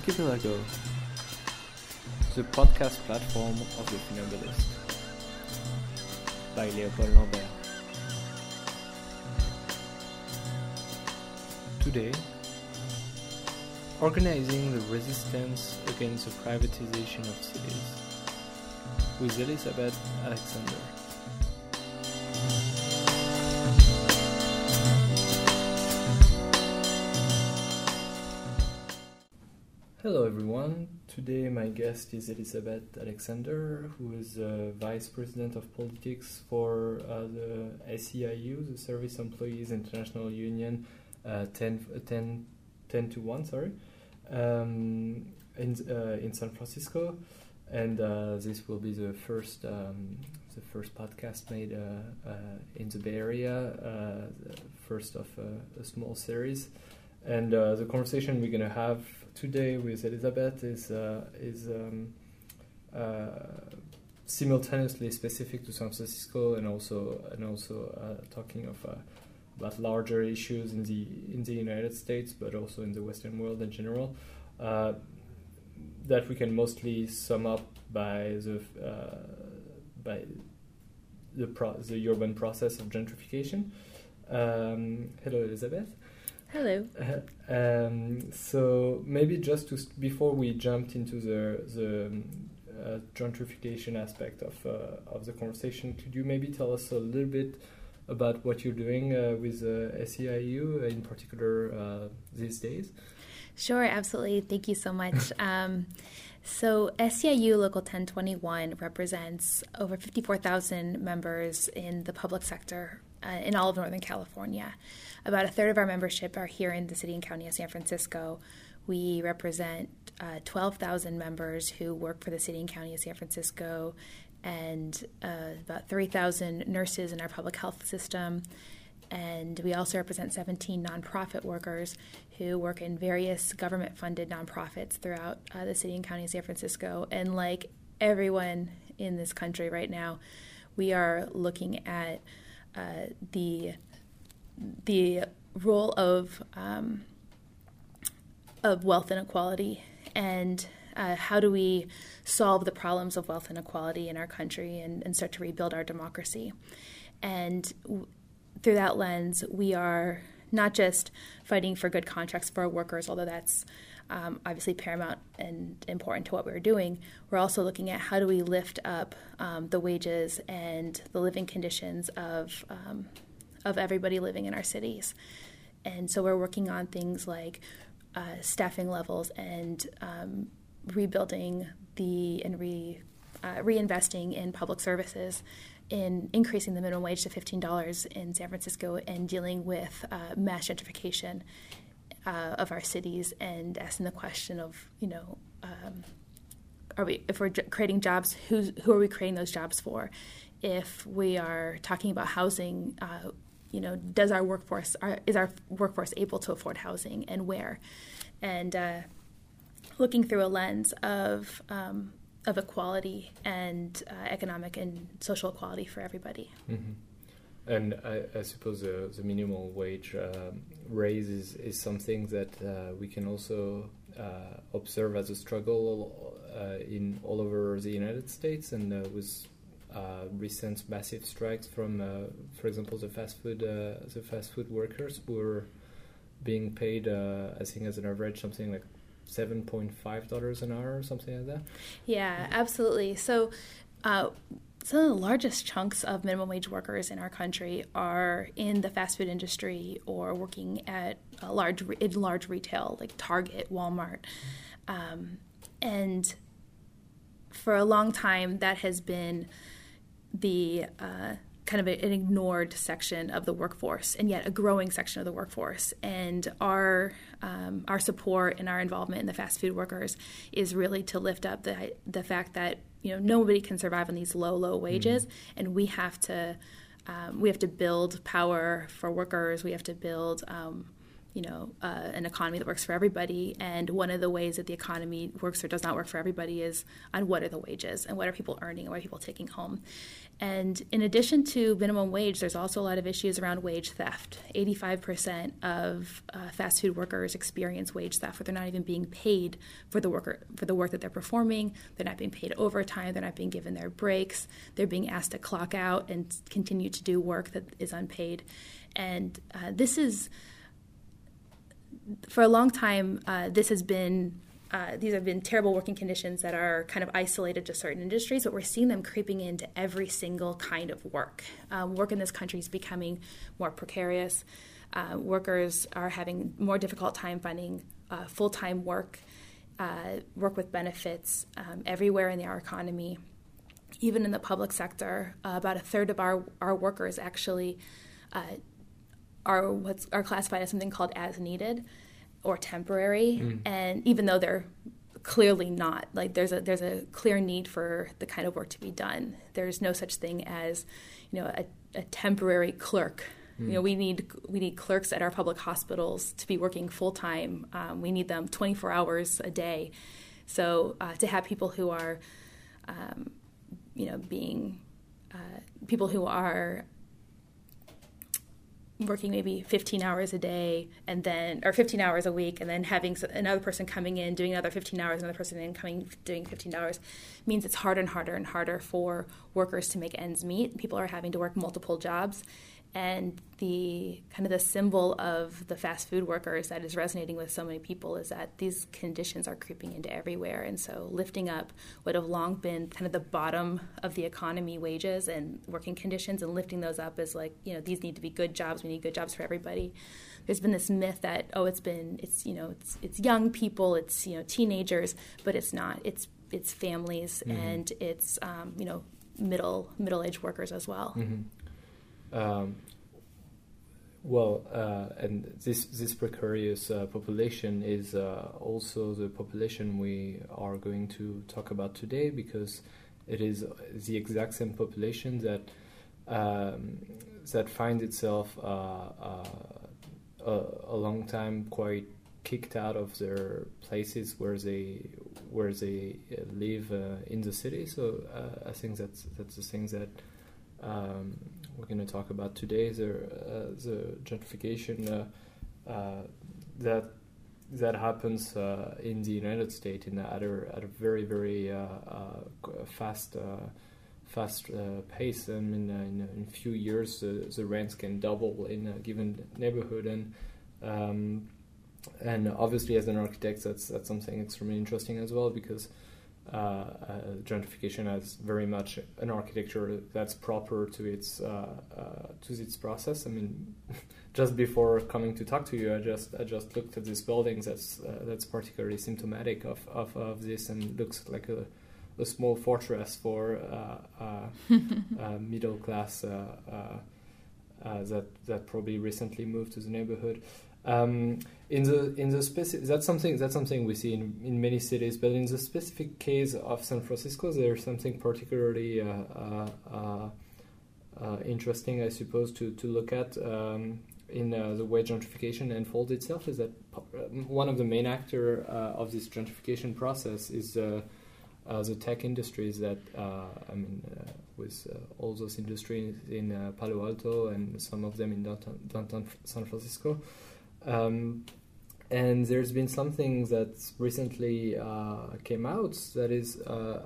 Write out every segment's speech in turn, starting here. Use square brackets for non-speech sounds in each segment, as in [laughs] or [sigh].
Archipelago, the podcast platform of the Funambulist, by Leopold Lambert. Today, organizing the resistance against the privatization of cities with Alysabeth Alexander. Hello everyone. Today my guest is Alysabeth Alexander, who is uh, Vice President of Politics for uh, the SEIU, the Service Employees International Union, uh, 10, 10, 10 to 1, sorry, um, in, uh, in San Francisco. And uh, this will be the first um, the first podcast made uh, in the Bay Area, the first of a small series. And the conversation we're going to have today with Alysabeth is uh, is um, uh, simultaneously specific to San Francisco and also and also uh, talking of about larger issues in the in the United States, but also in the Western world in general. that we can mostly sum up by the by the pro- the urban process of gentrification. Um, hello, Alysabeth. Hello. [laughs] Um, so maybe just to before we jumped into the the um, uh, gentrification aspect of uh, of the conversation, could you maybe tell us a little bit about what you're doing uh, with uh, SEIU in particular uh, these days? Sure, absolutely. Thank you so much. [laughs] um, so, SEIU Local 1021 represents over 54,000 members in the public sector uh, in all of Northern California. About a third of our membership are here in the city and county of San Francisco. We represent uh, 12,000 members who work for the city and county of San Francisco, and uh, about 3,000 nurses in our public health system. And we also represent 17 nonprofit workers who work in various government funded nonprofits throughout uh, the city and county of San Francisco. And like everyone in this country right now, we are looking at uh, the the role of um, of wealth inequality and uh, how do we solve the problems of wealth inequality in our country and, and start to rebuild our democracy. And w- through that lens we are not just fighting for good contracts for our workers although that's um, obviously paramount and important to what we're doing. We're also looking at how do we lift up um, the wages and the living conditions of um, of everybody living in our cities. And so we're working on things like uh, staffing levels and um, rebuilding the and re uh, reinvesting in public services in increasing the minimum wage to $15 in San Francisco and dealing with uh, mass gentrification uh, of our cities and asking the question of, you know, um, are we if we're creating jobs, who's, who are we creating those jobs for? If we are talking about housing, uh, you know, does our workforce is our workforce able to afford housing and where? And uh, looking through a lens of um, of equality and uh, economic and social equality for everybody. Mm-hmm. And I, I suppose the, the minimum wage uh, raise is, is something that uh, we can also uh, observe as a struggle uh, in all over the United States and uh, with recent massive strikes from, for example, the fast food the fast food workers who are being paid, I think, as an average something like seven point five dollars an hour or something like that. Yeah, absolutely. So. Uh, some of the largest chunks of minimum wage workers in our country are in the fast food industry or working at large in large retail like Target, Walmart, um, and for a long time that has been the uh, kind of an ignored section of the workforce, and yet a growing section of the workforce. And our um, our support and our involvement in the fast food workers is really to lift up the the fact that you know nobody can survive on these low low wages mm-hmm. and we have to um, we have to build power for workers we have to build um, you know, uh, an economy that works for everybody. And one of the ways that the economy works or does not work for everybody is on what are the wages and what are people earning and what are people taking home. And in addition to minimum wage, there's also a lot of issues around wage theft. 85% of uh, fast food workers experience wage theft, where they're not even being paid for the worker for the work that they're performing. They're not being paid overtime. They're not being given their breaks. They're being asked to clock out and continue to do work that is unpaid. And uh, this is for a long time, uh, this has been uh, these have been terrible working conditions that are kind of isolated to certain industries, but we're seeing them creeping into every single kind of work. Um, work in this country is becoming more precarious. Uh, workers are having more difficult time finding uh, full time work, uh, work with benefits um, everywhere in our economy. Even in the public sector, uh, about a third of our, our workers actually are what's are classified as something called as needed or temporary mm. and even though they're clearly not like there's a there's a clear need for the kind of work to be done there's no such thing as you know a, a temporary clerk mm. you know we need we need clerks at our public hospitals to be working full time um, we need them 24 hours a day so uh, to have people who are um, you know being uh, people who are working maybe 15 hours a day and then or 15 hours a week and then having another person coming in doing another 15 hours another person in coming doing 15 hours means it's harder and harder and harder for workers to make ends meet. People are having to work multiple jobs and the kind of the symbol of the fast food workers that is resonating with so many people is that these conditions are creeping into everywhere. And so lifting up what have long been kind of the bottom of the economy wages and working conditions and lifting those up is like you know these need to be good jobs. We need good jobs for everybody. There's been this myth that oh it's been it's you know it's it's young people it's you know teenagers but it's not. It's it's families mm-hmm. and it's um, you know middle middle aged workers as well. Mm-hmm. Um, well, uh, and this this precarious uh, population is uh, also the population we are going to talk about today because it is the exact same population that um, that finds itself uh, uh, a, a, long time quite kicked out of their places where they where they live uh, in the city. So I think that's that's the thing that um, we're going to talk about today the uh, the gentrification uh, uh, that that happens uh, in the United States in at a, at a very very fast fast pace. I mean, in, in, a few years, the, rents can double in a given neighborhood, and um, and obviously, as an architect, that's that's something extremely interesting as well because uh, uh, gentrification has very much an architecture that's proper to its uh, to its process. I mean, [laughs] just before coming to talk to you, I just I just looked at these buildings. That's that's particularly symptomatic of, of, of this, and looks like a a small fortress for uh, uh, [laughs] uh, middle class that that probably recently moved to the neighborhood. Um, in the in the specific that's something that's something we see in, in many cities, but in the specific case of San Francisco, there's something particularly uh, uh, uh, uh interesting, I suppose, to to look at. Um, in uh, the way gentrification unfolds itself is that one of the main actor uh, of this gentrification process is the tech industries that I mean with all those industries in Palo Alto and some of them in downtown, downtown San Francisco um, and there's been something that recently uh, came out that is uh,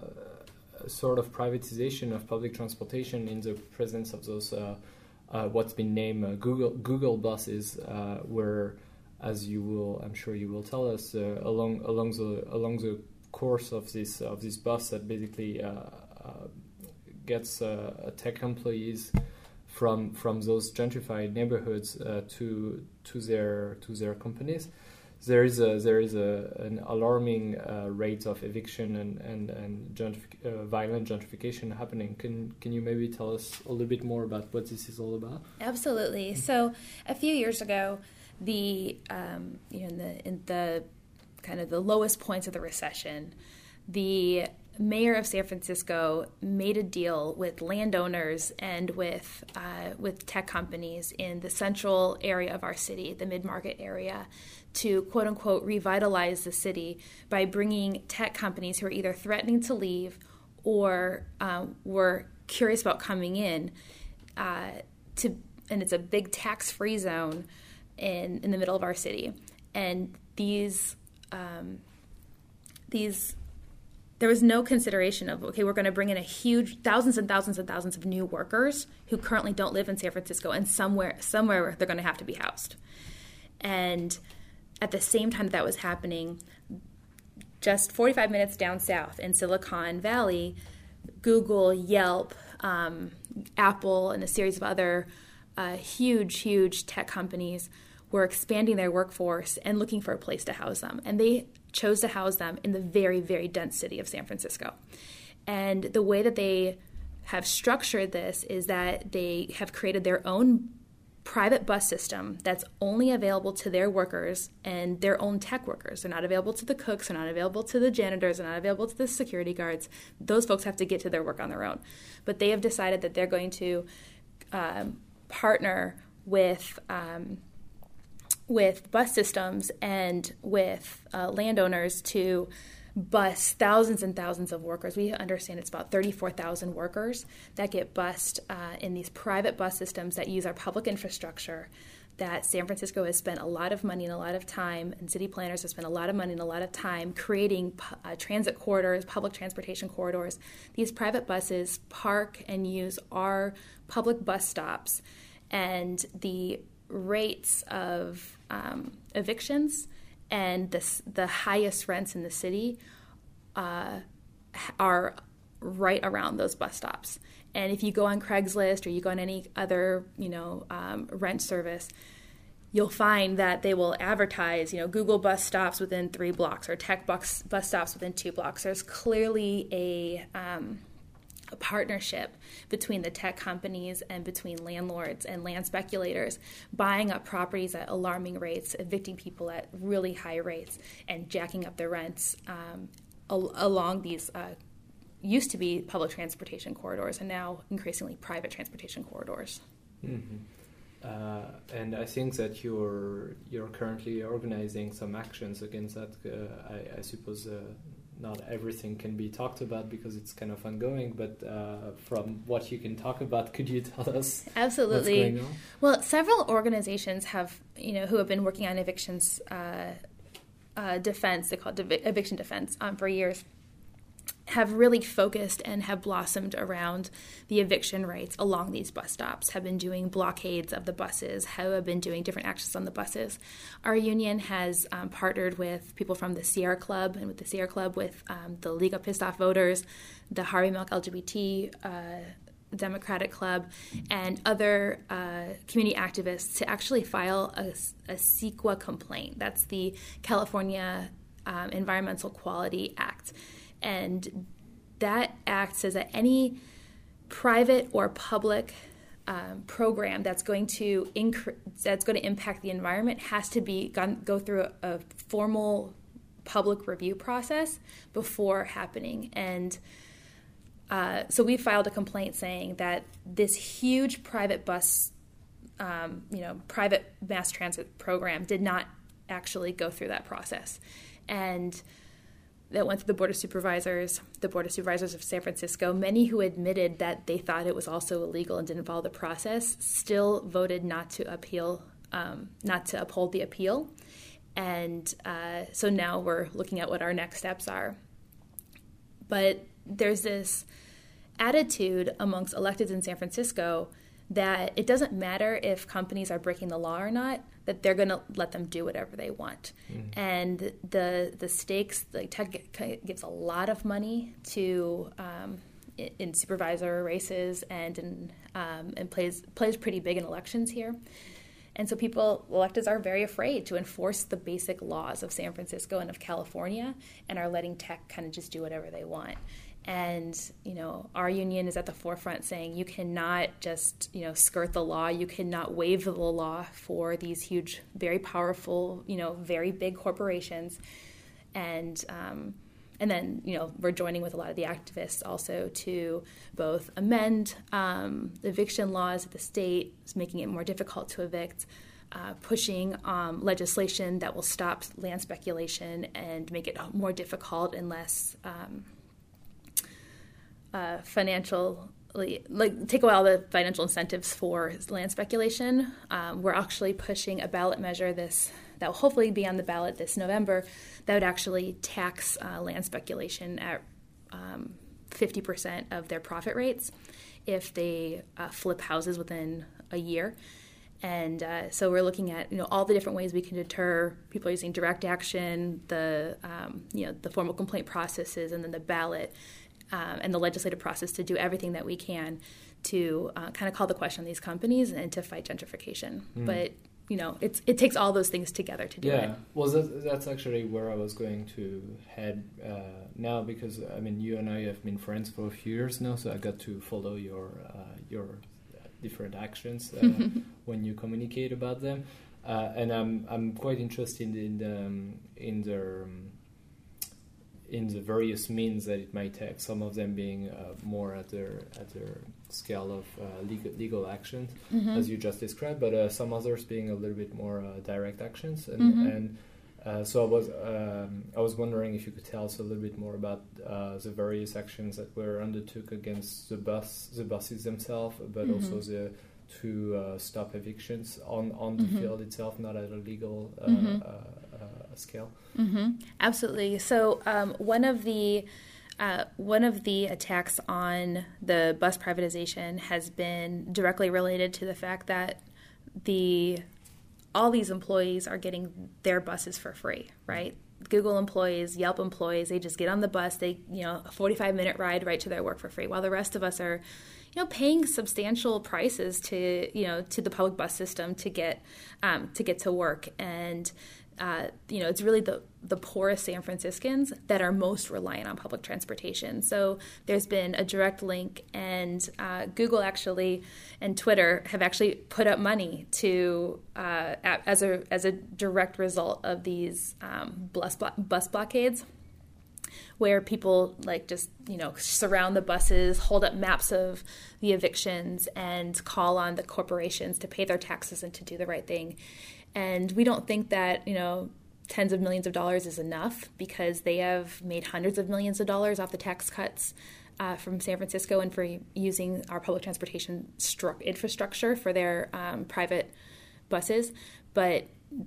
a sort of privatization of public transportation in the presence of those uh, uh what's been named uh, Google Google buses, uh, where, as you will, I'm sure you will tell us, along along the along the course of this of this bus that basically gets tech employees from from those gentrified neighborhoods uh, to to their to their companies. There is a there is a, an alarming uh, rate of eviction and and, and gentrific, uh, violent gentrification happening. Can can you maybe tell us a little bit more about what this is all about? Absolutely. So a few years ago, the um, you know in the in the kind of the lowest points of the recession, the mayor of San Francisco made a deal with landowners and with uh, with tech companies in the central area of our city, the mid market area, to quote unquote revitalize the city by bringing tech companies who are either threatening to leave or um, were curious about coming in uh, to, and it's a big tax free zone in in the middle of our city, and these um, these there was no consideration of okay we're going to bring in a huge thousands and thousands and thousands of new workers who currently don't live in san francisco and somewhere somewhere they're going to have to be housed. And at the same time that, that was happening just 45 minutes down south in silicon valley google yelp um, apple and a series of other uh, huge huge tech companies were expanding their workforce and looking for a place to house them. And they chose to house them in the very, very dense city of San Francisco. And the way that they have structured this is that they have created their own private bus system that's only available to their workers and their own tech workers. They're not available to the cooks, they're not available to the janitors, they're not available to the security guards. Those folks have to get to their work on their own. But they have decided that they're going to um, partner with um, with bus systems and with uh, landowners to bus thousands and thousands of workers. We understand it's about 34,000 workers that get bused uh, in these private bus systems that use our public infrastructure. That San Francisco has spent a lot of money and a lot of time, and city planners have spent a lot of money and a lot of time creating uh, transit corridors, public transportation corridors. These private buses park and use our public bus stops, and the rates of um, evictions and the, the highest rents in the city uh, are right around those bus stops. And if you go on Craigslist or you go on any other, you know, um, rent service, you'll find that they will advertise, you know, Google bus stops within three blocks or tech bus, bus stops within two blocks. There's clearly a um, a partnership between the tech companies and between landlords and land speculators buying up properties at alarming rates, evicting people at really high rates, and jacking up the rents um, al- along these. Uh, used to be public transportation corridors and now increasingly private transportation corridors. Mm-hmm. Uh, and I think that you're you're currently organizing some actions against that. Uh, I, I, suppose uh, not everything can be talked about because it's kind of ongoing. But uh, from what you can talk about, could you tell us? Absolutely. Well, several organizations have you know who have been working on evictions uh, uh, defense. They call it eviction defense um, for years have really focused and have blossomed around the eviction rights along these bus stops, have been doing blockades of the buses, have been doing different actions on the buses. Our union has um, partnered with people from the Sierra Club and with the Sierra Club with um, the League of Pissed Off Voters, the Harvey Milk LGBT uh, Democratic Club, and other uh, community activists to actually file a, a CEQA complaint. That's the California um, Environmental Quality Act and that act says that any private or public um, program that's going to incre- that's going to impact the environment has to be gone, go through a, a, formal public review process before happening. And uh, so we filed a complaint saying that this huge private bus um, you know private mass transit program did not actually go through that process. And that went through the Board of Supervisors, the Board of Supervisors of San Francisco. Many who admitted that they thought it was also illegal and didn't follow the process still voted not to appeal, um, not to uphold the appeal. And uh, so now we're looking at what our next steps are. But there's this attitude amongst electeds in San Francisco that it doesn't matter if companies are breaking the law or not that they're going to let them do whatever they want. Mm. and the the stakes like tech gives a lot of money to um, in supervisor races and in, um, and plays plays pretty big in elections here. And so people electeds are very afraid to enforce the basic laws of San Francisco and of California and are letting tech kind of just do whatever they want and you know our union is at the forefront saying you cannot just you know skirt the law you cannot waive the law for these huge very powerful you know very big corporations and um, and then you know we're joining with a lot of the activists also to both amend um, eviction laws at the state, making it more difficult to evict. Uh, pushing um, legislation that will stop land speculation and make it more difficult and less um, uh, like take away all the financial incentives for land speculation. Um, we're actually pushing a ballot measure this that will hopefully be on the ballot this November that would actually tax uh, land speculation at um, 50% of their profit rates if they uh, flip houses within a year. And uh, so we're looking at you know all the different ways we can deter people using direct action, the um, you know the formal complaint processes, and then the ballot um, and the legislative process to do everything that we can to uh, kind of call the question on these companies and to fight gentrification. Mm. But you know, it's it takes all those things together to do yeah. it. Yeah, well, that, that's actually where I was going to head uh, now because I mean, you and I have been friends for a few years now, so I got to follow your uh, your different actions uh, [laughs] when you communicate about them, uh, and I'm I'm quite interested in the um, in the um, in the various means that it might take. Some of them being uh, more at their at their scale of uh, legal, legal actions, mm-hmm. as you just described, but uh, some others being a little bit more uh, direct actions. And, mm-hmm. and uh, so I was um, I was wondering if you could tell us a little bit more about uh, the various actions that were undertook against the bus the buses themselves, but mm-hmm. also the to stop evictions on on the mm-hmm. field itself, not at a legal mm-hmm scale. Mm-hmm. Absolutely. So um, one of the uh, one of the attacks on the bus privatization has been directly related to the fact that the all these employees are getting their buses for free, right? Google employees, Yelp employees, they just get on the bus, they, you know, a 45 minute ride right to their work for free, while the rest of us are, you know, paying substantial prices to, you know, to the public bus system to get, um, to get to work. And uh, you know, it's really the, the poorest San Franciscans that are most reliant on public transportation. So there's been a direct link, and uh, Google actually and Twitter have actually put up money to uh, as a as a direct result of these um, bus bus blockades where people like just you know surround the buses hold up maps of the evictions and call on the corporations to pay their taxes and to do the right thing and we don't think that, you know, tens of millions of dollars is enough because they have made hundreds of millions of dollars off the tax cuts uh, from San Francisco and for using our public transportation stru- infrastructure for their um, private buses. But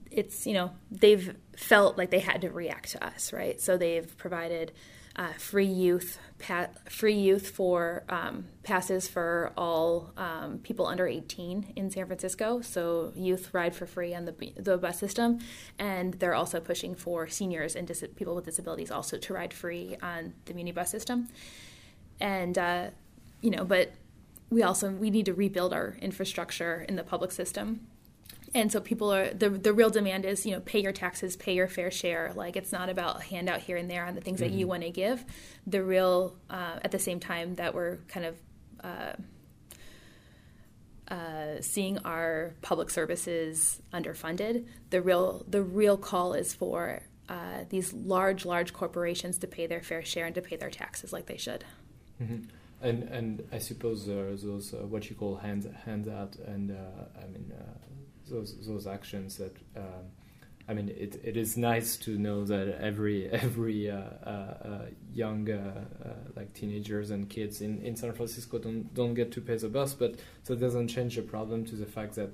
it's, you know, they've felt like they had to react to us, right? So they've provided uh, free youth pa- free youth for um, passes for all um, people under 18 in San Francisco. So youth ride for free on the the bus system, and they're also pushing for seniors and dis- people with disabilities also to ride free on the muni bus system. And uh, you know, but we also we need to rebuild our infrastructure in the public system and so people are the the real demand is you know pay your taxes pay your fair share like it's not about a handout here and there on the things mm-hmm. that you mm-hmm. want to give the real uh, at the same time that we're kind of uh, uh, seeing our public services underfunded the real the real call is for uh, these large large corporations to pay their fair share and to pay their taxes like they should mm-hmm. and and I suppose those uh, what you call hands handout and uh, I mean those those actions that um, I mean it, it is nice to know that every [laughs] every uh, uh, uh young uh, uh, like teenagers and kids in, in San Francisco don't don't get to pay the bus, but that doesn't change the problem to the fact that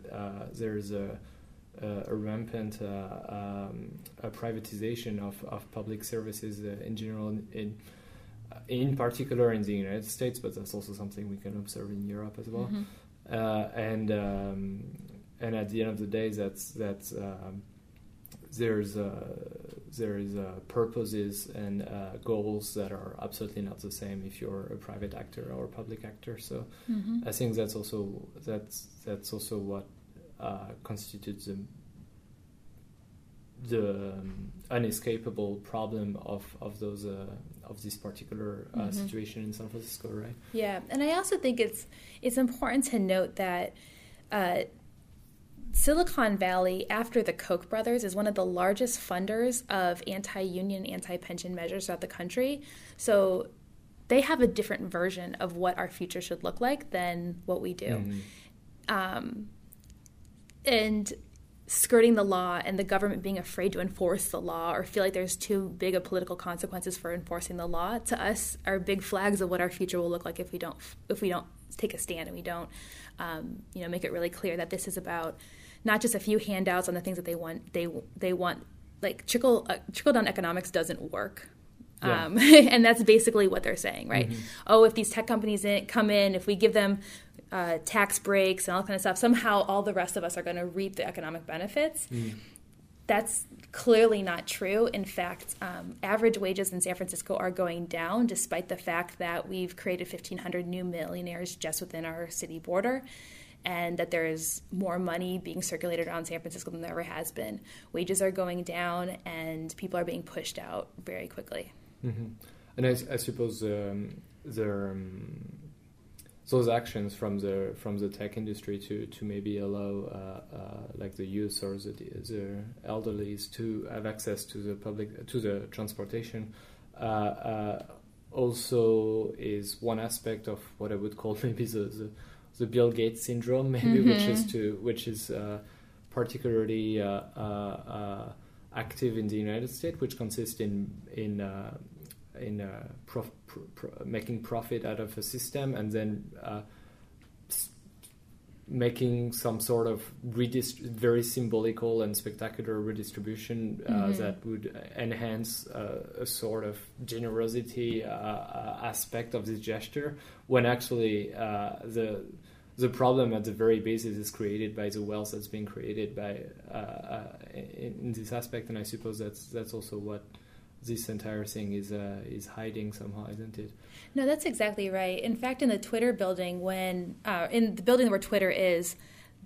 there's a a rampant um, a privatization of, of public services in general in in particular in the United States, but that's also something we can observe in Europe as well. Mm-hmm. Uh, and um, and at the end of the day, that's that's um, there's uh, there's uh, purposes and uh, goals that are absolutely not the same if you're a private actor or a public actor. So mm-hmm. I think that's also that's that's also what uh, constitutes the the um, unescapable problem of of those uh, of this particular uh, mm-hmm. situation in San Francisco, right? Yeah, and I also think it's it's important to note that uh, Silicon Valley, after the Koch brothers, is one of the largest funders of anti union, anti pension measures throughout the country. So they have a different version of what our future should look like than what we do. Mm-hmm. Um, and skirting the law and the government being afraid to enforce the law or feel like there's too big of political consequences for enforcing the law to us are big flags of what our future will look like if we don't if we don't take a stand and we don't um, you know make it really clear that this is about not just a few handouts on the things that they want they they want like trickle uh, trickle down economics doesn't work yeah. Um, [laughs] and that's basically what they're saying, right? Mm-hmm. Oh, if these tech companies in, come in, if we give them uh, tax breaks and all kind of stuff, somehow all the rest of us are going to reap the economic benefits. Mm. That's clearly not true. In fact, um, average wages in San Francisco are going down, despite the fact that we've created 1,500 new millionaires just within our city border and that there is more money being circulated around San Francisco than there ever has been. Wages are going down, and people are being pushed out very quickly. Mm-hmm. And I, I suppose um, there. Um, those actions from the from the tech industry to to maybe allow uh, uh, like the youth or the the elderlies to have access to the public to the transportation uh, uh also is one aspect of what I would call [laughs] maybe the the, the Bill Gates syndrome maybe mm-hmm. which is to which is uh, particularly uh, active in the United States which consists in in in uh, prof, making profit out of a system and then uh, making some sort of redist- very symbolical and spectacular redistribution uh, mm-hmm. that would enhance uh, a sort of generosity uh, uh, aspect of this gesture when actually the the problem at the very basis is created by the wealth that's being created by in, in, this aspect and I suppose that's that's also what this entire thing is uh, is hiding somehow, isn't it? No, that's exactly right. In fact, in the Twitter building, when uh, in the building where Twitter is,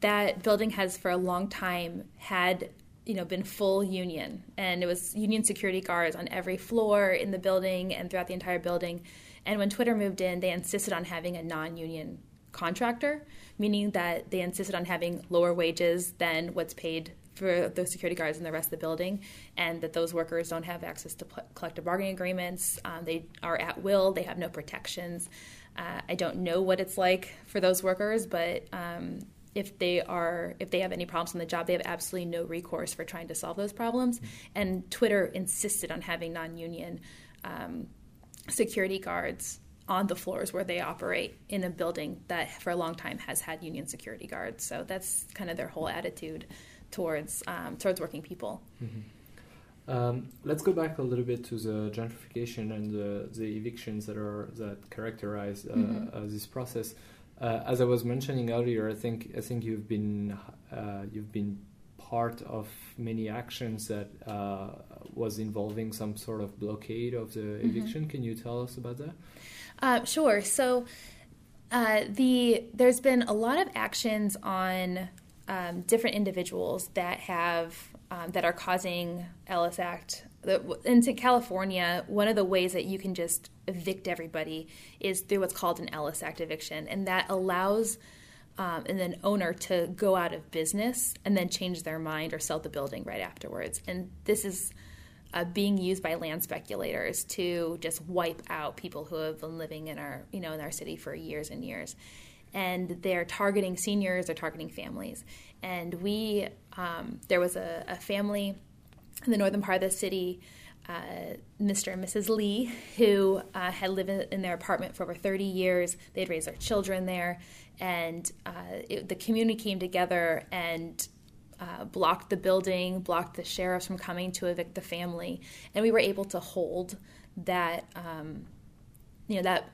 that building has for a long time had you know been full union, and it was union security guards on every floor in the building and throughout the entire building. And when Twitter moved in, they insisted on having a non-union contractor, meaning that they insisted on having lower wages than what's paid for the security guards in the rest of the building, and that those workers don't have access to collective bargaining agreements. Um, they are at will. They have no protections. Uh, I don't know what it's like for those workers, but um, if they are if they have any problems on the job, they have absolutely no recourse for trying to solve those problems. And Twitter insisted on having non-union um, security guards on the floors where they operate in a building that for a long time has had union security guards. So that's kind of their whole attitude towards um, towards working people. Mm-hmm. Um, let's go back a little bit to the gentrification and the, the evictions that are that characterize uh, mm-hmm. uh, this process. Uh, as I was mentioning earlier, I think I think you've been uh, you've been part of many actions that uh, was involving some sort of blockade of the mm-hmm. eviction. Can you tell us about that? Uh, sure. So. the there's been a lot of actions on um, different individuals that have um, that are causing Ellis Act. In California, one of the ways that you can just evict everybody is through what's called an Ellis Act eviction, and that allows um, and then owner to go out of business and then change their mind or sell the building right afterwards. And this is uh, being used by land speculators to just wipe out people who have been living in our you know in our city for years and years and they're targeting seniors, they're targeting families. And we, um, there was a, a, family in the northern part of the city, uh, Mr. and Mrs. Lee, who uh, had lived in their apartment for over 30 years. They'd raised their children there, and uh, it, the community came together and uh, blocked the building, blocked the sheriffs from coming to evict the family, and we were able to hold that, um, you know, that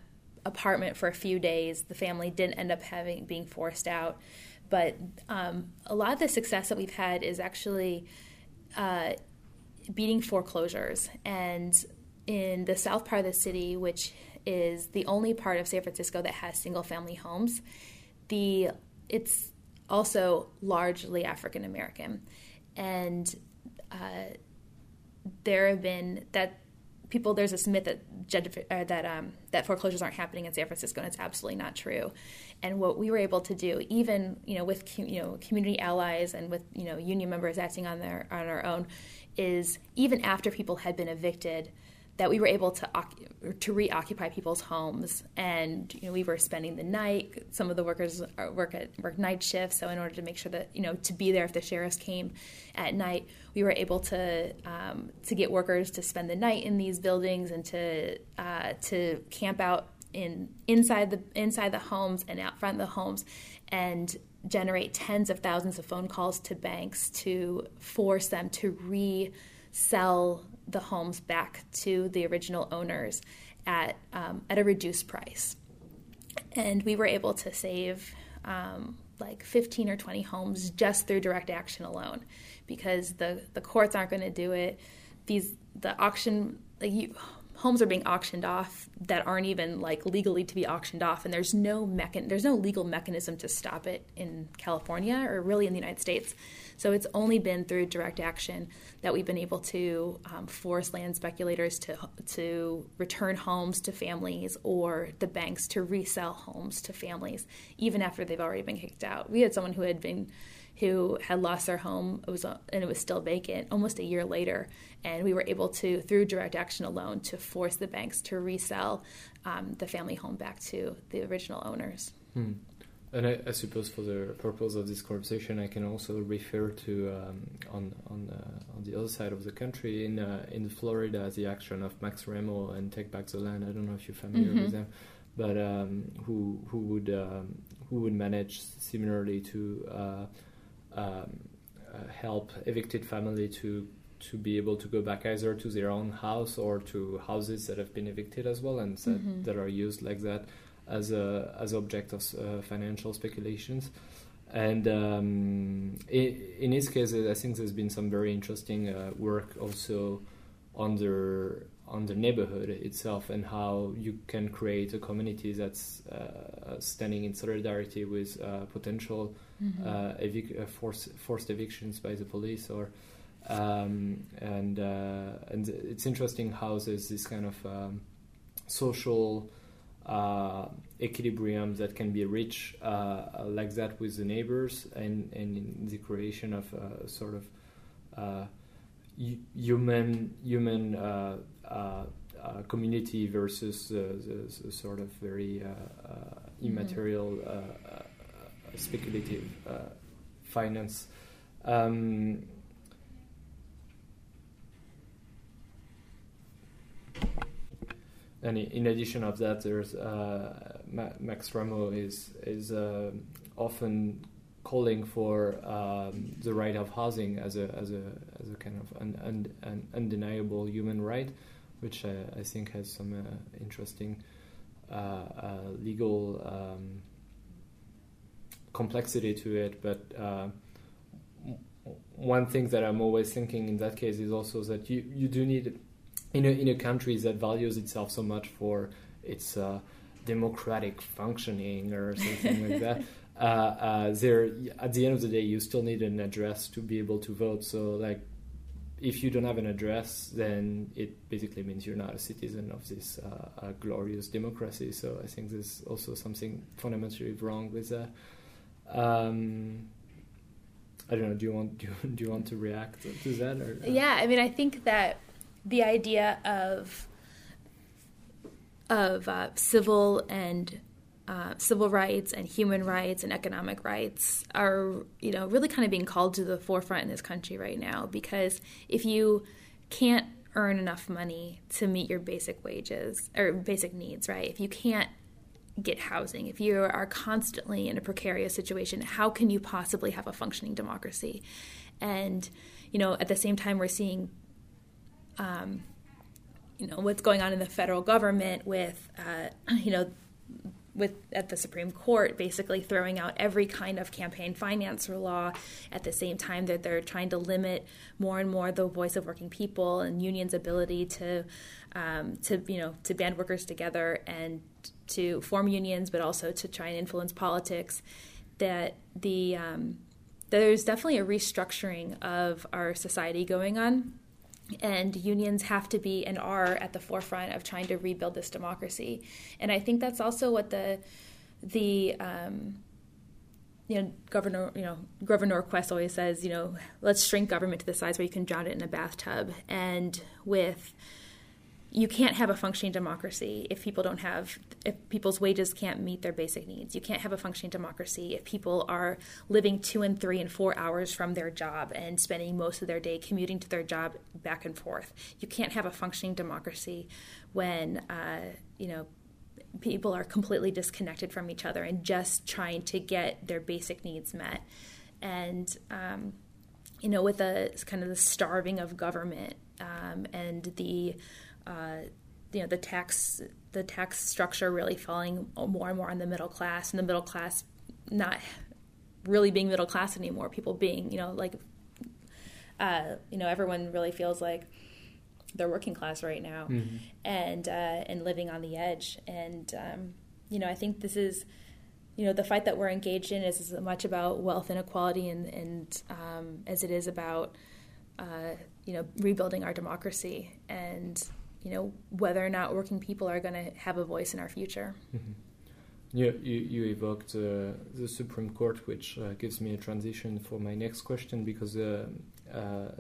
apartment for a few days. The family didn't end up having being forced out, but um, a lot of the success that we've had is actually uh, beating foreclosures. And in the south part of the city, which is the only part of San Francisco that has single family homes, the it's also largely African American, and uh, there have been that people there's this myth that uh, that um, that foreclosures aren't happening in San Francisco, and it's absolutely not true. And what we were able to do, even you know with you know community allies and with you know union members acting on their on our own, is even after people had been evicted that we were able to to reoccupy people's homes, and you know we were spending the night. Some of the workers work at work night shifts, so in order to make sure that you know to be there if the sheriffs came at night, we were able to um, to get workers to spend the night in these buildings and to uh, to camp out in inside the inside the homes and out front of the homes, and generate tens of thousands of phone calls to banks to force them to resell the homes back to the original owners at um, at a reduced price, and we were able to save um, like 15 or 20 homes just through direct action alone, because the the courts aren't going to do it. These the auction like you homes are being auctioned off that aren't even like legally to be auctioned off and there's no mechan- there's no legal mechanism to stop it in California or really in the United States. So it's only been through direct action that we've been able to um, force land speculators to to return homes to families or the banks to resell homes to families even after they've already been kicked out. We had someone who had been who had lost their home it was and it was still vacant almost a year later and we were able to through direct action alone to force the banks to resell um, the family home back to the original owners hmm. and I, I, suppose for the purpose of this conversation I can also refer to um, on on, uh, on the other side of the country in uh, in Florida the action of Max Rameau and Take Back the Land I don't know if you're familiar mm-hmm. with them but um, who who would um, who would manage similarly to uh, um, uh, help evicted family to to be able to go back either to their own house or to houses that have been evicted as well and that, mm-hmm. that are used like that as a as object of uh, financial speculations. And um, in, in his case, I think there's been some very interesting uh, work also on the on the neighborhood itself and how you can create a community that's uh, standing in solidarity with uh, potential mm-hmm. uh, evic- uh, force, forced evictions by the police or um, and uh, and it's interesting how there's this kind of um, social uh, equilibrium that can be reached like that with the neighbors and, and in the creation of a sort of human human uh, uh, uh, community versus the, the, the, sort of very mm-hmm. immaterial. Speculative finance. Um, and in addition of that, there's uh, Max Rameau is is uh, often calling for um, the right of housing as a as a as a kind of an, an undeniable human right, which I, I think has some uh, interesting uh, uh, legal um, complexity to it. But uh, one thing that I'm always thinking in that case is also that you, you do need in a in a country that values itself so much for its uh, democratic functioning or something like that. [laughs] uh, uh, there at the end of the day you still need an address to be able to vote. So like if you don't have an address, then it basically means you're not a citizen of this uh, glorious democracy. So I think there's also something fundamentally wrong with that. Um, I don't know. Do you want [laughs] do do you want to react to that? Or, yeah, I mean, I think that the idea of of uh, civil and uh, civil rights and human rights and economic rights are, you know, really kind of being called to the forefront in this country right now. Because if you can't earn enough money to meet your basic wages or basic needs, right? If you can't get housing, if you are constantly in a precarious situation, how can you possibly have a functioning democracy? And, you know, at the same time, we're seeing, um, you know, what's going on in the federal government with, uh, you know, with at the Supreme Court basically throwing out every kind of campaign finance law at the same time that they're trying to limit more and more the voice of working people and unions' ability to um, to you know to band workers together and to form unions, but also to try and influence politics. That the um, there's definitely a restructuring of our society going on and unions have to be and are at the forefront of trying to rebuild this democracy. And I think that's also what the the um, you know governor you know Grover Norquist always says you know let's shrink government to the size where you can drown it in a bathtub. And with you can't have a functioning democracy if people don't have if people's wages can't meet their basic needs. You can't have a functioning democracy if people are living two and three and four hours from their job and spending most of their day commuting to their job back and forth. You can't have a functioning democracy when uh, you know people are completely disconnected from each other and just trying to get their basic needs met. And um, you know with the kind of the starving of government um, and the uh, you know the tax the tax structure really falling more and more on the middle class and the middle class not really being middle class anymore people being you know like uh, you know everyone really feels like they're working class right now mm-hmm. and uh, and living on the edge and um, you know I think this is you know the fight that we're engaged in is as much about wealth inequality and, and um, as it is about uh, you know rebuilding our democracy and you know whether or not working people are going to have a voice in our future. Mm-hmm. You, you, you evoked uh, the Supreme Court, which uh, gives me a transition for my next question because uh, uh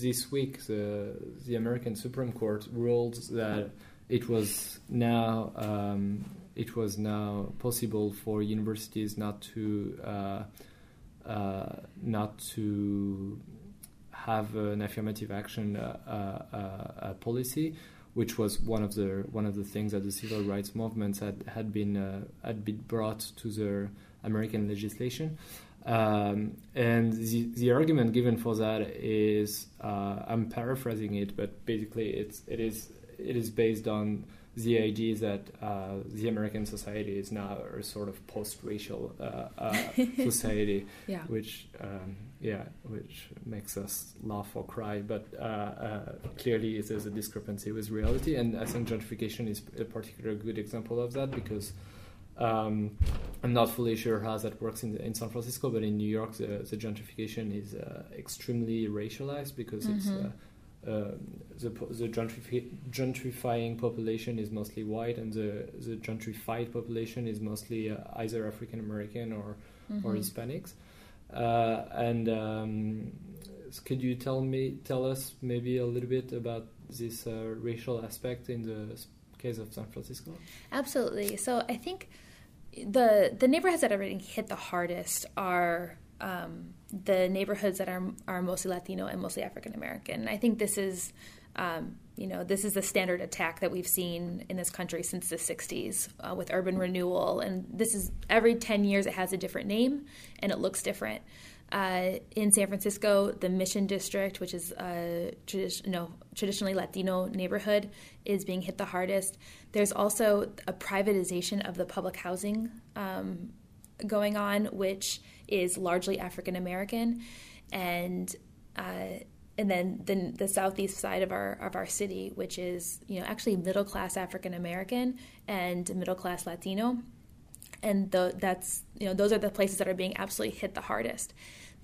this week the the American Supreme Court ruled that it was now um, it was now possible for universities not to uh, uh, not to have an affirmative action uh, uh, uh, policy, which was one of the one of the things that the civil rights movements had had been had been brought to the American legislation. Um, and the, the argument given for that is uh, I'm paraphrasing it, but basically it's it is it is based on the idea that uh, the American society is now a sort of post-racial uh, uh [laughs] society, yeah. which um, yeah, which makes us laugh or cry. But uh, uh, clearly, there's a discrepancy with reality, and I think gentrification is a particular good example of that because. Um, I'm not fully sure how that works in, in San Francisco, but in New York, the, the gentrification is extremely racialized because mm-hmm. it's uh, the the gentrifi- gentrifying population is mostly white, and the the gentrified population is mostly uh, either African American or mm-hmm. or Hispanics. Uh, and um, could you tell me tell us maybe a little bit about this uh, racial aspect in the case of San Francisco? Absolutely. So I think the the neighborhoods that are getting hit the hardest are um, the neighborhoods that are are mostly Latino and mostly African American. I think this is, um, you know, this is the standard attack that we've seen in this country since the '60s uh, with urban renewal, and this is every 10 years it has a different name and it looks different. Uh, in San Francisco, the Mission District, which is a tradi- no, traditionally Latino neighborhood, is being hit the hardest. There's also a privatization of the public housing um, going on, which is largely African American, and uh, and then the, the southeast side of our of our city, which is you know actually middle class African American and middle class Latino, and the, that's you know those are the places that are being absolutely hit the hardest.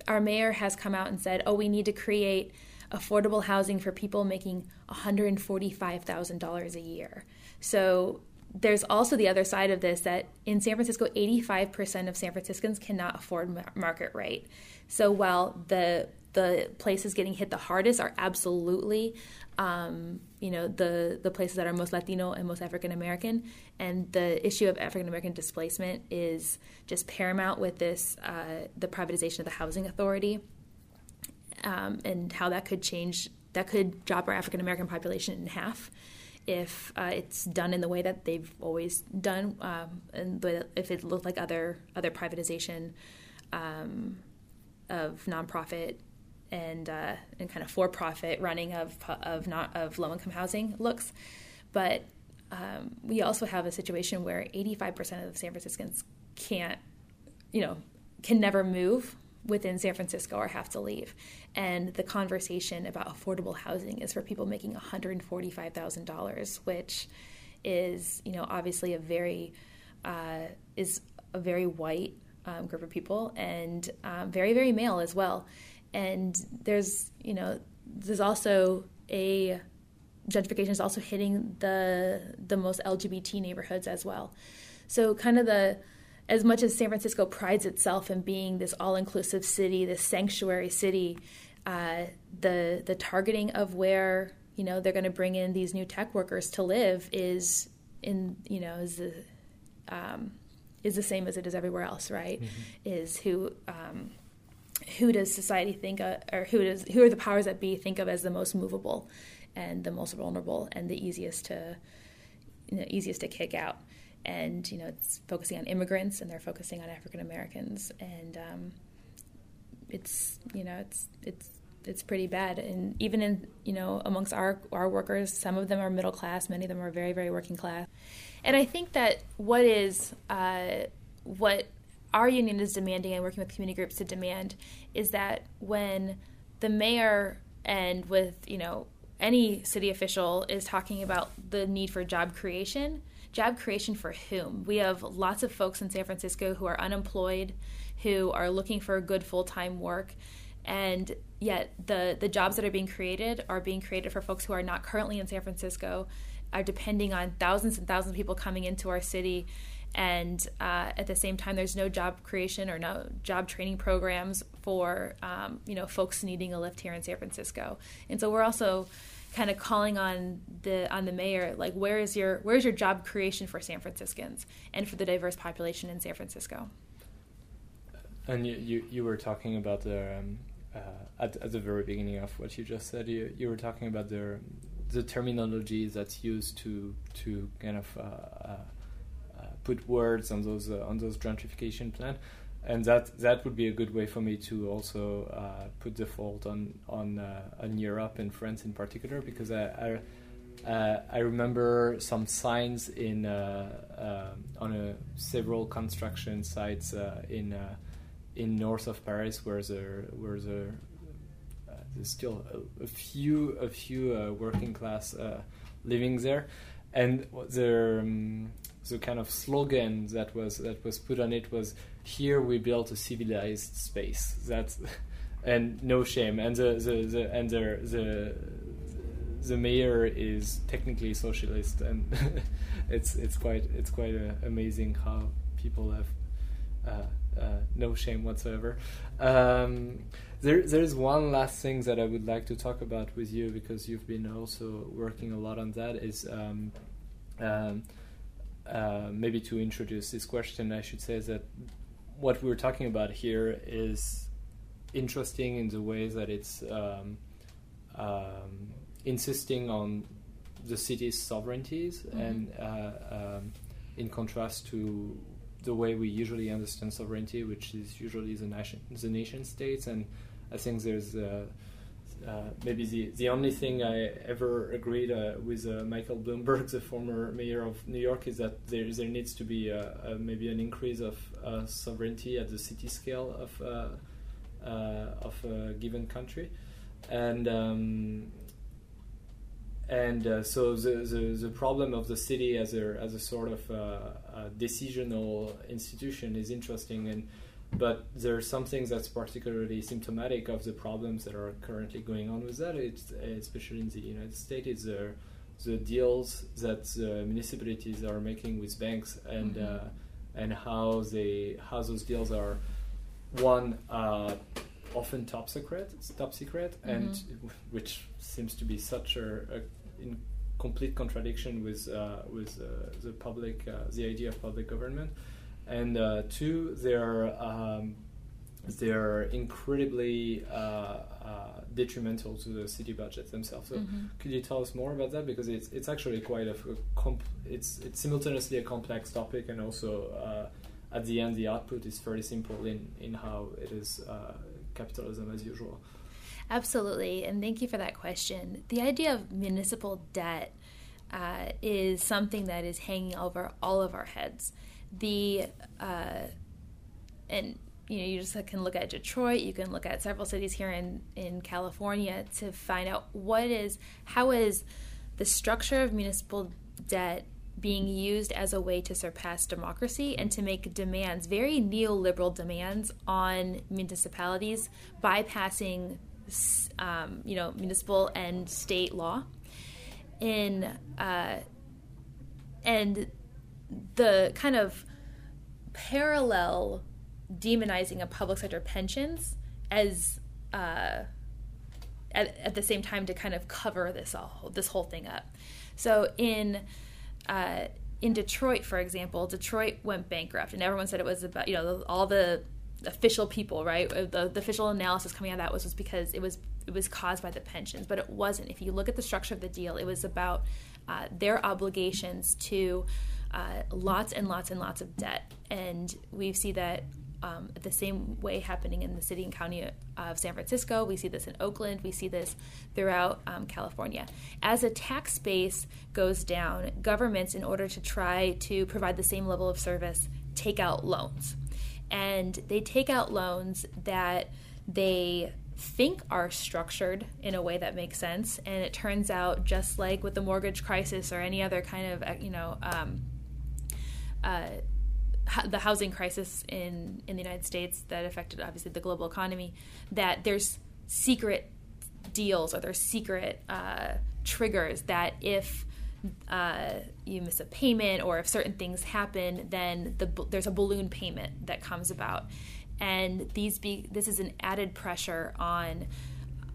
Our mayor has come out and said, "Oh, we need to create." affordable housing for people making $145,000 a year. So there's also the other side of this that in San Francisco, 85% of San Franciscans cannot afford market rate. So while the the places getting hit the hardest are absolutely, um, you know, the the places that are most Latino and most African American, and the issue of African American displacement is just paramount with this uh, the privatization of the housing authority, um, and how that could change that could drop our African American population in half if uh, it's done in the way that they've always done, um, and if it looked like other other privatization um, of nonprofit and uh, and kind of for-profit running of of not of low-income housing looks, but um, we also have a situation where 85% of the San Franciscans can't, you know, can never move within San Francisco or have to leave. And the conversation about affordable housing is for people making $145,000, which is, you know, obviously a very uh, is a very white um, group of people and um, very very male as well. And there's, you know, there's also a gentrification is also hitting the the most LGBT neighborhoods as well. So kind of the as much as San Francisco prides itself in being this all-inclusive city, this sanctuary city, uh, the the targeting of where you know they're going to bring in these new tech workers to live is in you know is the um, is the same as it is everywhere else, right? Mm-hmm. Is who um, who does society think of, or who does who are the powers that be think of as the most movable and the most vulnerable and the easiest to you know, easiest to kick out. And you know it's focusing on immigrants and they're focusing on African Americans. And um, it's you know it's it's it's pretty bad. And even in you know amongst our our workers some of them are middle class many of them are very very working class. And I think that what is uh, what our union is demanding and working with community groups to demand is that when the mayor and with you know any city official is talking about the need for job creation job creation for whom? We have lots of folks in san francisco who are unemployed who are looking for good full-time work and yet the the jobs that are being created are being created for folks who are not currently in san francisco are depending on thousands and thousands of people coming into our city and uh, at the same time there's no job creation or no job training programs for um, you know folks needing a lift here in San Francisco. And so we're also kind of calling on the on the mayor like where is your where's your job creation for San Franciscans and for the diverse population in San Francisco? And you you, you were talking about the um, uh, at, at the very beginning of what you just said you, you were talking about the the terminology that's used to to kind of uh, uh put words on those uh, on those gentrification plan, and that that would be a good way for me to also uh, put the fault on on uh, on Europe and France in particular because I. I uh, I remember some signs in uh, uh, on several construction sites in in north of Paris, where there where there there's still a, a, few a few working class living there, and the um, the kind of slogan that was that was put on it was here we built a civilized space that's [laughs] and no shame and the the, the and the, the the mayor is technically socialist and [laughs] it's it's quite it's quite uh, amazing how people have uh, uh, no shame whatsoever. Um, there, there's one last thing that I would like to talk about with you because you've been also working a lot on that. Is um, um, uh, maybe to introduce this question, I should say that what we're talking about here is interesting in the way that it's um, um, insisting on the city's sovereignties, mm-hmm. and uh, um, in contrast to the way we usually understand sovereignty, which is usually the nation, the nation states, and I think there's uh, uh, maybe the, the only thing I ever agreed uh, with uh, Michael Bloomberg, [laughs] the former mayor of New York, is that there there needs to be maybe an increase of sovereignty at the city scale of of a given country, and um, and uh, so the, the, the problem of the city as a as a sort of uh, decisional institution is interesting. And but there's something that's particularly symptomatic of the problems that are currently going on with that. It's, especially in the United States, it's the, the deals that the municipalities are making with banks and mm-hmm. uh, and how they how those deals are one uh, often top secret, top secret, mm-hmm. and which seems to be such a, a in complete contradiction with uh, with uh, the public uh, the idea of public government and uh, two, they're um, they're incredibly uh, uh, detrimental to the city budgets themselves. So, mm-hmm. could you tell us more about that? Because it's it's actually quite a, a comp- it's it's simultaneously a complex topic, and also uh, at the end, the output is fairly simple in in how it is uh, capitalism as usual. Absolutely, and thank you for that question. The idea of municipal debt uh, is something that is hanging over all of our heads the uh, and you know you just can look at Detroit, you can look at several cities here in in California to find out what is how is the structure of municipal debt being used as a way to surpass democracy and to make demands, very neoliberal demands on municipalities, bypassing um, you know municipal and state law. In uh, and the kind of parallel demonizing of public sector pensions as uh, at, at, the same time to kind of cover this all this whole thing up. So in uh, in Detroit, for example, Detroit went bankrupt, and everyone said it was about you know all the official people, right? Uh, the, the official analysis coming out of that was, was because it was it was caused by the pensions, but it wasn't. If you look at the structure of the deal, it was about uh, their obligations to uh, lots and lots and lots of debt, and we see that um, the same way happening in the city and county of San Francisco. We see this in Oakland. We see this throughout um, California. As a tax base goes down, governments, in order to try to provide the same level of service, take out loans. And they take out loans that they think are structured in a way that makes sense. And it turns out, just like with the mortgage crisis or any other kind of, you know, um, uh, the housing crisis in in the United States that affected obviously the global economy, that there's secret deals or there's secret uh, triggers that if uh, you miss a payment or if certain things happen, then the, there's a balloon payment that comes about, and these be this is an added pressure on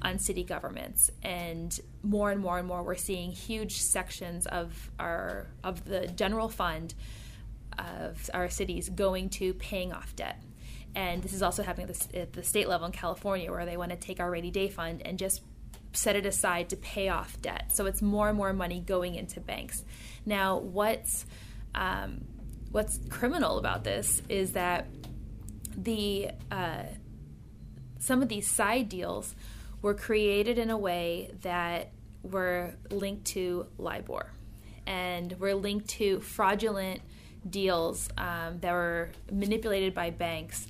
on city governments. And more and more and more we're seeing huge sections of our of the general fund of our cities going to paying off debt. And this is also happening at the, at the state level in California, where they want to take our rainy day fund and just set it aside to pay off debt. So it's more and more money going into banks. Now, what's um, what's criminal about this is that the uh, some of these side deals were created in a way that were linked to LIBOR and were linked to fraudulent deals um, that were manipulated by banks,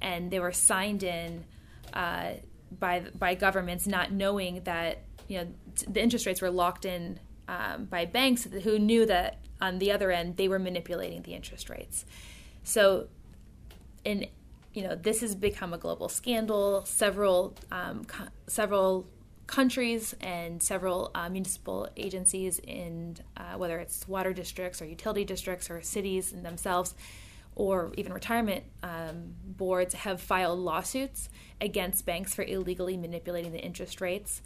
and they were signed in uh, by by governments, not knowing that you know the interest rates were locked in um, by banks who knew that on the other end they were manipulating the interest rates. So, in you know, this has become a global scandal. Several um, co- several countries and several uh, municipal agencies in uh, whether it's water districts or utility districts or cities in themselves or even retirement um, boards have filed lawsuits against banks for illegally manipulating the interest rates.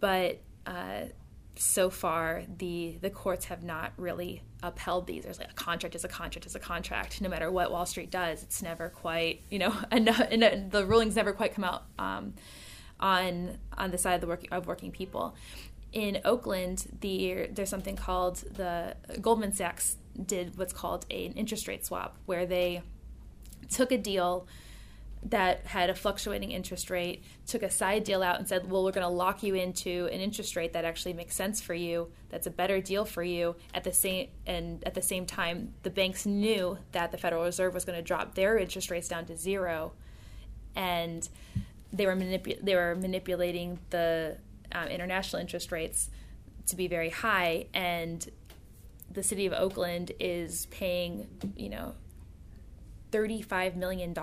But uh, so far the the courts have not really upheld these. There's like a contract is a contract is a contract. No matter what wall street does it's never quite you know [laughs] and, and the rulings never quite come out um, on on the side of the work of working people. In Oakland, the there's something called the Goldman Sachs did what's called an interest rate swap, where they took a deal that had a fluctuating interest rate, took a side deal out and said, well, we're going to lock you into an interest rate that actually makes sense for you, that's a better deal for you. At the same and at the same time, the banks knew that the Federal Reserve was going to drop their interest rates down to zero, and they were manipu- they were manipulating the um, international interest rates to be very high, and the city of Oakland is paying, you know, $35 million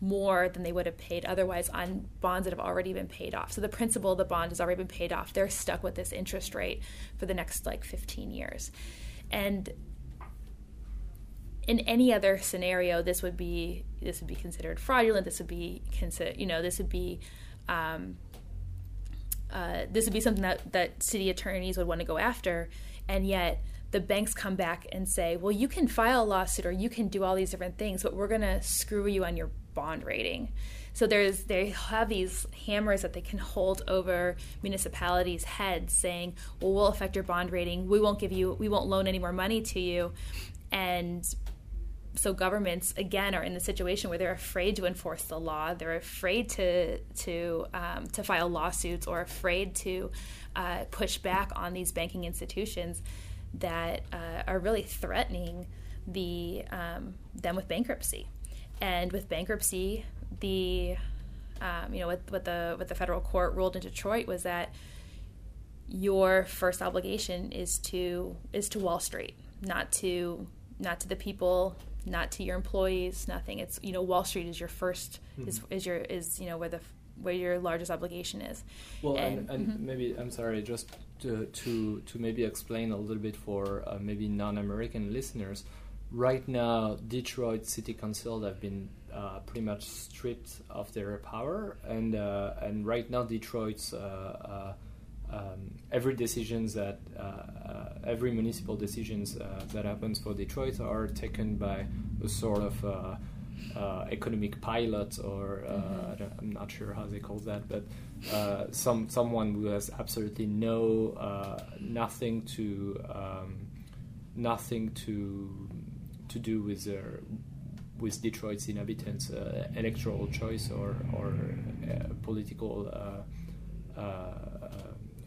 more than they would have paid otherwise on bonds that have already been paid off. So the principal of the bond has already been paid off. They're stuck with this interest rate for the next like 15 years. And in any other scenario, this would be this would be considered fraudulent. This would be consider you know this would be um, uh, this would be something that that city attorneys would want to go after, and yet the banks come back and say, well, you can file a lawsuit or you can do all these different things, but we're going to screw you on your bond rating. So there's they have these hammers that they can hold over municipalities' heads, saying, "Well, we'll affect your bond rating. We won't give you, we won't loan any more money to you." And so governments again are in the situation where they're afraid to enforce the law. They're afraid to to um, to file lawsuits or afraid to uh, push back on these banking institutions that uh, are really threatening the um, them with bankruptcy. And with bankruptcy, the um, you know what, what the what the federal court ruled in Detroit was that your first obligation is to is to Wall Street, not to not to the people not to your employees, nothing. It's you know Wall Street is your 1st mm-hmm. is is your is you know where the where your largest obligation is. Well, and, and, and mm-hmm. maybe I'm sorry, just to to to maybe explain a little bit for uh, maybe non-American listeners. Right now, Detroit City Council have been uh, pretty much stripped of their power, and uh, and right now Detroit's uh, uh, um, every decisions that uh, every municipal decisions that happens for Detroit are taken by a sort of uh, economic pilot, or uh, mm-hmm. I am not sure how they call that, but uh, some someone who has absolutely no uh, nothing to um, nothing to to do with their with Detroit's inhabitants' uh, electoral choice or or political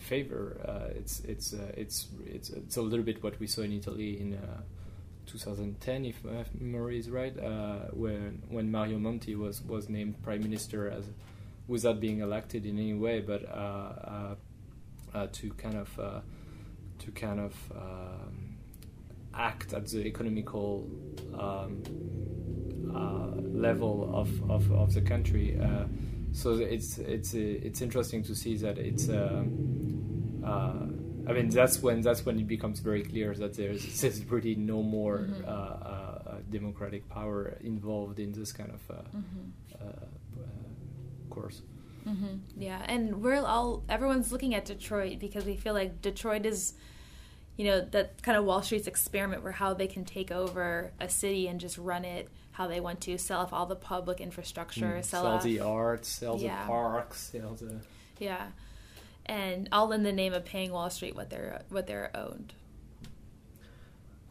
favor. it's it's it's it's it's a little bit what we saw in Italy in 2010, if my memory is right, uh, when when Mario Monti was was named prime minister as without being elected in any way, but uh, uh, uh to kind of uh, to kind of um, act at the economical um, level of, of, of the country. so it's it's it's interesting to see that it's. Um, I mean, that's when that's when it becomes very clear that there's, there's really no more mm-hmm. uh, uh, democratic power involved in this kind of uh, mm-hmm. Uh, uh, course. Mm-hmm. Yeah, and we're all everyone's looking at Detroit because we feel like Detroit is, you know, that kind of Wall Street's experiment where how they can take over a city and just run it how they want to, sell off all the public infrastructure, mm, sell, sell off, the arts, sell yeah. the parks, sell the yeah and all in the name of paying Wall Street what they're what they're owned.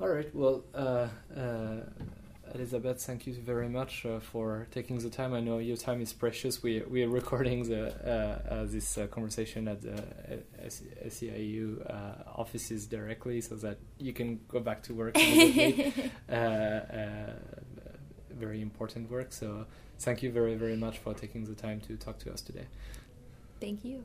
All right. Well, uh, uh, Alysabeth, thank you very much uh, for taking the time. I know your time is precious. We we are recording the uh, uh, this uh, conversation at the SEIU offices directly, so that you can go back to work. [laughs] very important work. So thank you very very much for taking the time to talk to us today. Thank you.